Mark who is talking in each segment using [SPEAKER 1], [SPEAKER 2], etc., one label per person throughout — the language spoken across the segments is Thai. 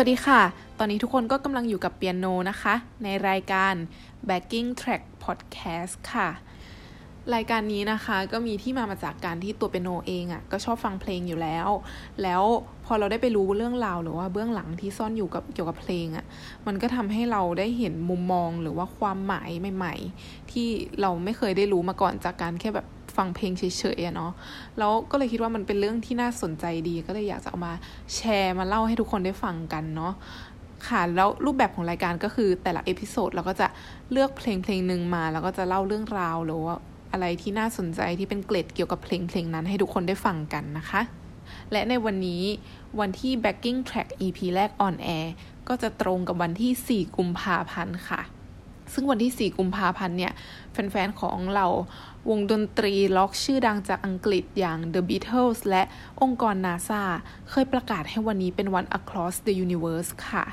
[SPEAKER 1] วัสดีค่ะ ตอนนี้ทุกคนก็กำลังอยู่กับเปียโนนะคะ ในรายการ Backing Track Podcast ค่ะ รายการนี้นะคะก็มีที่มามาจากการที่ตัวเปียโนเองอะ่ะก็ชอบฟังเพลงอยู่แล้ว แล้วพอเราได้ไปรู้เรื่องราวหรือว่าเบื้องหลังที่ซ่อนอยู่กับเกี่ยวกับเพลงอะ่ะ มันก็ทำให้เราได้เห็นมุมมองหรือว่าความหมายใหม่ ๆ ที่เราไม่เคยได้รู้มาก่อนจากการแค่แบบ ฟังเพลงเฉยๆอะเนาะแล้วก็เลยคิดว่ามันเป็นเรื่องที่น่าสนใจดี ก็เลยอยากจะเอามาแชร์มาเล่าให้ทุกคนได้ฟังกันเนาะค่ะแล้วรูปแบบของรายการก็คือแต่ละ episode เราก็จะเลือกเพลงเพลงหนึ่งมา แล้วก็จะเล่าเรื่องราวหรือว่าอะไรที่น่าสนใจที่เป็นเกร็ดเกี่ยวกับเพลงเพลงนั้นให้ทุกคนได้ฟังกันนะคะ และในวันนี้วันที่ backing track EP แรก on air ก็จะตรงกับวันที่ 4 กุมภาพันธ์ค่ะ ซึ่งวันที่ 4 กุมภาพันธ์เนี่ย แฟน ๆ ของเราวงดนตรีร็อกชื่อดังจากอังกฤษอย่าง The Beatles และองค์กร NASA เคยประกาศให้วันนี้เป็นวัน Across the Universe ค่ะ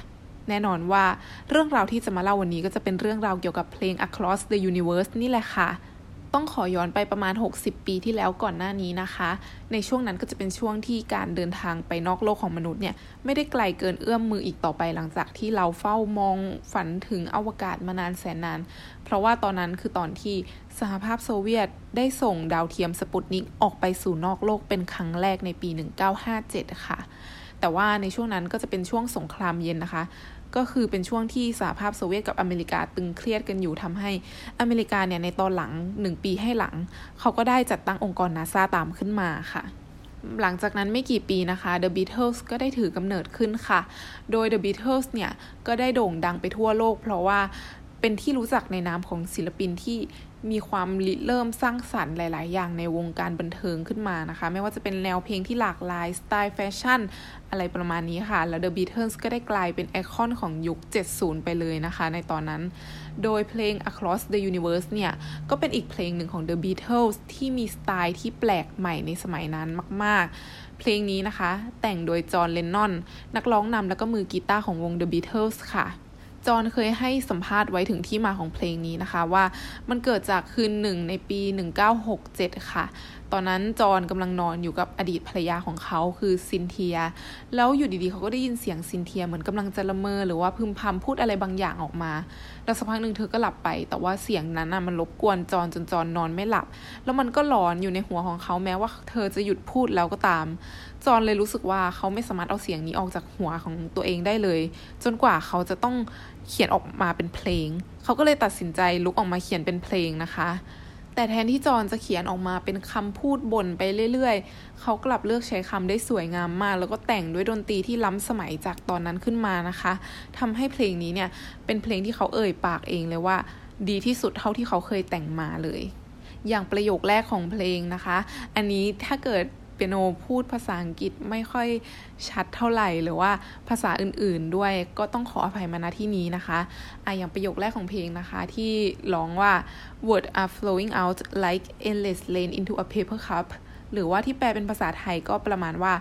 [SPEAKER 1] แน่นอนว่าเรื่องราวที่จะมาเล่าวันนี้ก็จะเป็นเรื่องราวเกี่ยวกับเพลง Across the Universe นี่แหละค่ะ ต้องขอย้อนไปประมาณ 60 ปีที่แล้วก่อนหน้านี้นะคะ ในช่วงนั้นก็จะเป็นช่วงที่การเดินทางไปนอกโลกของมนุษย์เนี่ยไม่ได้ไกลเกินเอื้อมมืออีกต่อไปหลังจากที่เราเฝ้ามองฝันถึงอวกาศมานานแสนนาน เพราะว่าตอนนั้นคือตอนที่สหภาพโซเวียตได้ส่งดาวเทียมสปุตนิกออกไปสู่นอกโลกเป็นครั้งแรกในปี 1957 ค่ะ แต่ว่าในช่วงนั้นก็จะเป็นช่วงสงครามเย็นนะคะ ก็คือเป็นช่วงที่สหภาพโซเวียตกับอเมริกาตึงเครียดกันอยู่ทำให้อเมริกาเนี่ยในตอนหลังหนึ่งปีให้หลัง เขาก็ได้จัดตั้งองค์กรนาซาตามขึ้นมาค่ะหลังจากนั้นไม่กี่ปีนะคะ The Beatles ก็ได้ถือกำเนิดขึ้นค่ะ โดย The Beatles เนี่ย ก็ได้โด่งดังไปทั่วโลก เพราะว่าเป็นที่รู้จักในนามของศิลปินที่ มีความริเริ่มสร้างสรรค์หลาย ๆ อย่างในวงการบันเทิงขึ้นมานะคะ ไม่ว่าจะเป็นแนวเพลงที่หลากหลายสไตล์แฟชั่น อะไรประมาณนี้ค่ะ แล้ว The Beatles ก็ได้กลายเป็นไอคอนของยุค 70 ไปเลยนะคะ ในตอนนั้น โดยเพลง Across the Universe เนี่ย ก็เป็นอีกเพลงหนึ่งของ The Beatles ที่มีสไตล์ที่แปลกใหม่ในสมัยนั้นมาก ๆ เพลงนี้นะคะ แต่งโดยจอห์นเลนนอน นักร้องนำและก็มือกีตาร์ของวง The Beatles ค่ะ จอห์นเคยให้สัมภาษณ์ไว้ถึงที่มาของเพลงนี้นะคะ ว่ามันเกิดจากคืนหนึ่งในปี 1967 ค่ะ ตอนนั้นจอห์นกำลังนอนอยู่กับอดีตภรรยาของเขาคือซินเทีย แล้วอยู่ดีๆเขาก็ได้ยินเสียงซินเทียเหมือนกำลังจะละเมอหรือว่าพึมพำพูดอะไรบางอย่างออกมา แล้วสักพักหนึ่งเธอก็หลับไป แต่ว่าเสียงนั้นน่ะมันรบกวนจอห์นจนจอห์นนอนไม่หลับ แล้วมันก็หลอนอยู่ในหัวของเขาแม้ว่าเธอจะหยุดพูดแล้วก็ตาม จอนเลยรู้สึกว่าเขาไม่สามารถเอาเสียงนี้ออกจากหัวของตัวเองได้เลย จนกว่าเขาจะต้องเขียนออกมาเป็นเพลง เขาก็เลยตัดสินใจลุกออกมาเขียนเป็นเพลงนะคะ แต่แทนที่จอนจะเขียนออกมาเป็นคำพูดบ่นไปเรื่อยๆ เขากลับเลือกใช้คำได้สวยงามมาก แล้วก็แต่งด้วยดนตรีที่ล้ำสมัยจากตอนนั้นขึ้นมานะคะทำให้เพลงนี้เนี่ยเป็นเพลงที่เขาเอ่ยปากเองเลยว่า ดีที่สุดเท่าที่เขาเคยแต่งมาเลยอย่างประโยคแรกของเพลงนะคะ อันนี้ถ้าเกิด เปียโนพูดภาษาอังกฤษไม่ค่อยชัดเท่าไหร่ หรือว่าภาษาอื่นๆด้วยก็ต้องขออภัยมาณที่นี้นะคะอะอย่างประโยคแรกของเพลงนะคะที่ร้องว่า words are flowing out like endless rain into a paper cup หรือว่าที่แปลเป็นภาษาไทยก็ประมาณว่า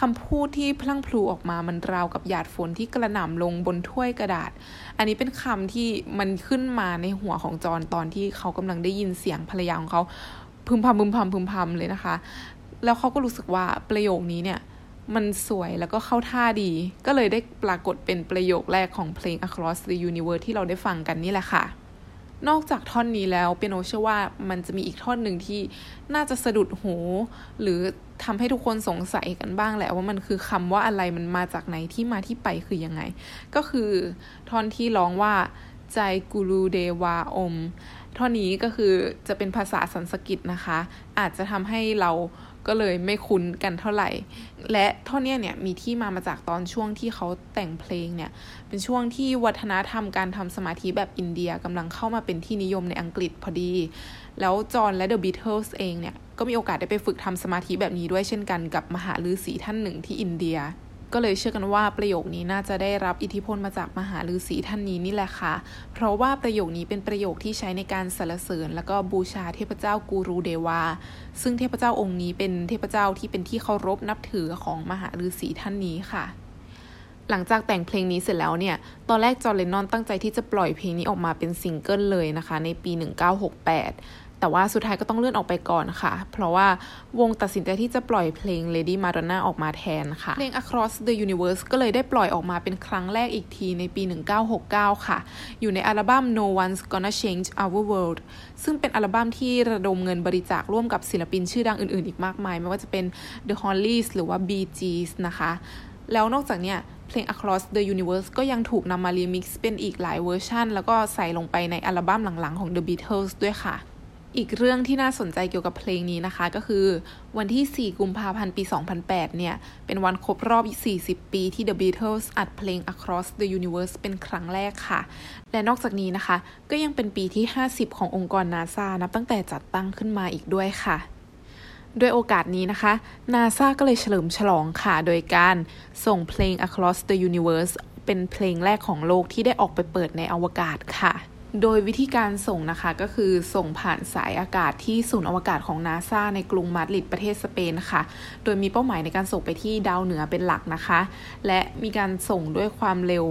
[SPEAKER 1] คำพูดที่พลั่งพลูออกมามันราวกับหยาดฝนที่กระหน่ำลงบนถ้วยกระดาษ อันนี้เป็นคำที่มันขึ้นมาในหัวของจอนตอนที่เขากำลังได้ยินเสียงภรรยาของเขาพึมพำพึมพำพึมพำเลยนะคะ แล้วเขาก็รู้สึกว่าประโยคนี้เนี่ย มันสวยแล้วก็เข้าท่าดี ก็เลยได้ปรากฏเป็นประโยคแรกของเพลง Across the Universe ที่เราได้ฟังกันนี่แหละค่ะ นอกจากท่อนนี้แล้วเปียโนเชื่อว่ามันจะมีอีกท่อนหนึ่งที่น่าจะสะดุดหู หรือทำให้ทุกคนสงสัยกันบ้างแหละว่ามันคือคำว่าอะไรมันมาจากไหนที่มาที่ไปคือยังไง ก็คือท่อนที่ร้องว่าใจกูรูเดวาอมท่อนนี้ก็คือจะเป็นภาษาสันสกฤตนะคะ อาจจะทำให้เรา ก็เลยไม่คุ้นกันเท่าไหร่ และท่อนนี้เนี่ยมีที่มามาจากตอนช่วงที่เขาแต่งเพลงเนี่ยเป็นช่วงที่วัฒนธรรมการทำสมาธิแบบอินเดียกำลังเข้ามาเป็นที่นิยมในอังกฤษพอดี แล้วจอห์นและเดอะบีเทิลส์เองเนี่ยก็มีโอกาสได้ไปฝึกทำสมาธิแบบนี้ด้วยเช่นกันกับมหาฤาษีท่านหนึ่งที่อินเดีย ก็เลยเชื่อกันว่าประโยคนี้น่าจะได้รับอิทธิพลมาจากมหาฤาษีท่านนี้นี่แหละค่ะ เพราะว่าประโยคนี้เป็นประโยคที่ใช้ในการสรรเสริญ และก็บูชาเทพเจ้ากูรูเดวา ซึ่งเทพเจ้าองค์นี้เป็นเทพเจ้าที่เป็นที่เคารพนับถือของมหาฤาษีท่านนี้ค่ะหลังจากแต่งเพลงนี้เสร็จแล้วเนี่ย ตอนแรกจอห์นเลนนอนตั้งใจที่จะปล่อยเพลงนี้ออกมาเป็นซิงเกิลเลยนะคะ ในปี 1968 แต่ว่าสุดท้ายก็ต้องเลื่อนออกไปก่อนค่ะ เพราะว่าวงตัดสินใจที่จะปล่อยเพลง Lady Madonna ออกมาแทนค่ะ เพลง Across the Universe ก็เลยได้ปล่อยออกมาเป็นครั้งแรกอีกทีในปี 1969 ค่ะ อยู่ในอัลบั้ม No One's Gonna Change Our World ซึ่งเป็นอัลบั้มที่ระดมเงินบริจาคร่วมกับศิลปินชื่อดังอื่นๆ อีกมากมาย ไม่ว่าจะเป็น The Hollies หรือว่า Bee Gees นะคะ แล้วนอกจากเนี้ยเพลง Across the Universe ก็ยังถูกนำมารีมิกซ์เป็นอีกหลายเวอร์ชันแล้วก็ใส่ลงไปในอัลบั้มหลังๆของ The Beatles ด้วยค่ะ อีกเรื่องที่น่าสนใจเกี่ยวกับเพลงนี้นะคะ ก็คือวันที่ 4 กุมภาพันธ์ ปี 2008 เนี่ย เป็นวันครบรอบ 40 ปีที่ The Beatles อัดเพลง Across the Universe เป็นครั้งแรกค่ะ และนอกจากนี้นะคะ ก็ยังเป็นปีที่ 50 ขององค์กรนาซานับตั้งแต่จัดตั้งขึ้นมาอีกด้วยค่ะด้วยโอกาสนี้นะคะ นาซาก็เลยเฉลิมฉลองค่ะ โดยการส่งเพลง Across the Universe เป็นเพลงแรกของโลกที่ได้ออกไปเปิดในอวกาศค่ะ โดยวิธีการส่งนะคะก็คือส่งผ่านสายอากาศที่ศูนย์อวกาศของนาซาในกรุงมาดริดประเทศสเปนค่ะ โดยมีเป้าหมายในการส่งไปที่ดาวเหนือเป็นหลักนะคะ และมีการส่งด้วยความเร็ว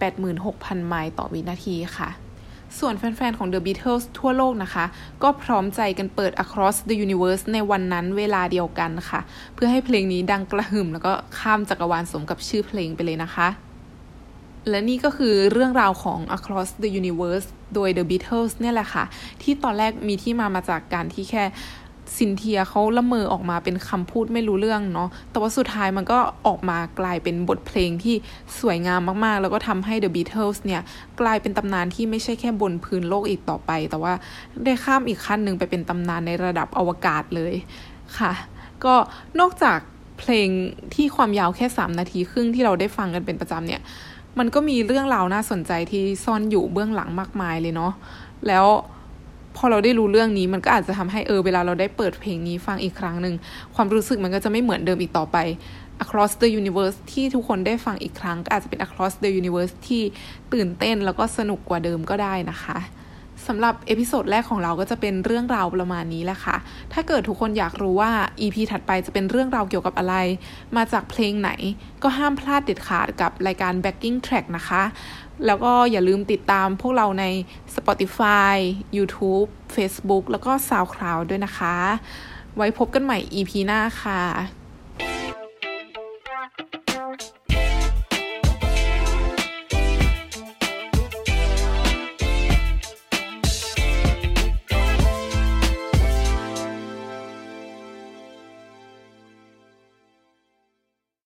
[SPEAKER 1] 186,000 ไมล์ต่อวินาทีค่ะส่วนแฟน ๆ ของ The Beatles ทั่วโลกนะคะ ก็พร้อมใจกันเปิด Across the Universe ในวันนั้นเวลาเดียวกันค่ะ เพื่อให้เพลงนี้ดังกระหึ่มแล้วก็ข้ามจักรวาลสมกับชื่อเพลงไปเลยนะคะ และนี่ก็คือเรื่องราวของ Across the Universe โดย The Beatles เนี่ยแหละค่ะ ที่ตอนแรกมีที่มามาจากการที่แค่ซินเทียเขาละเมอออกมาเป็นคำพูดไม่รู้เรื่องเนาะ แต่ว่าสุดท้ายมันก็ออกมากลายเป็นบทเพลงที่สวยงามมากๆ แล้วก็ทำให้ The Beatles เนี่ย กลายเป็นตำนานที่ไม่ใช่แค่บนพื้นโลกอีกต่อไป แต่ว่าได้ข้ามอีกขั้นหนึ่งไปเป็นตำนานในระดับอวกาศเลยค่ะ ก็นอกจากเพลงที่ความยาวแค่ 3 นาทีครึ่งที่เราได้ฟังกันเป็นประจำเนี่ย มันก็มีเรื่องราวน่าสนใจที่ซ่อนอยู่เบื้องหลังมากมายเลยเนาะแล้วพอเราได้รู้เรื่องนี้มันก็อาจจะทำให้เออเวลาเราได้เปิดเพลงนี้ฟังอีกครั้งหนึ่งความรู้สึกมันก็จะไม่เหมือนเดิมอีกต่อไป Across the Universe ที่ทุกคนได้ฟังอีกครั้งก็อาจจะเป็น Across the Universe ที่ตื่นเต้นแล้วก็สนุกกว่าเดิมก็ได้นะคะ สำหรับ episode แรกของเราก็จะเป็นเรื่องราวประมาณนี้แหละค่ะ ถ้าเกิดทุกคนอยากรู้ว่า EP ถัดไปจะเป็นเรื่องราวเกี่ยวกับอะไร มาจากเพลงไหน ก็ห้ามพลาดเด็ดขาดกับรายการ backing track นะคะ แล้วก็อย่าลืมติดตามพวกเราใน Spotify YouTube Facebook แล้วก็ SoundCloud ด้วยนะคะ ไว้พบกันใหม่ EP หน้าค่ะ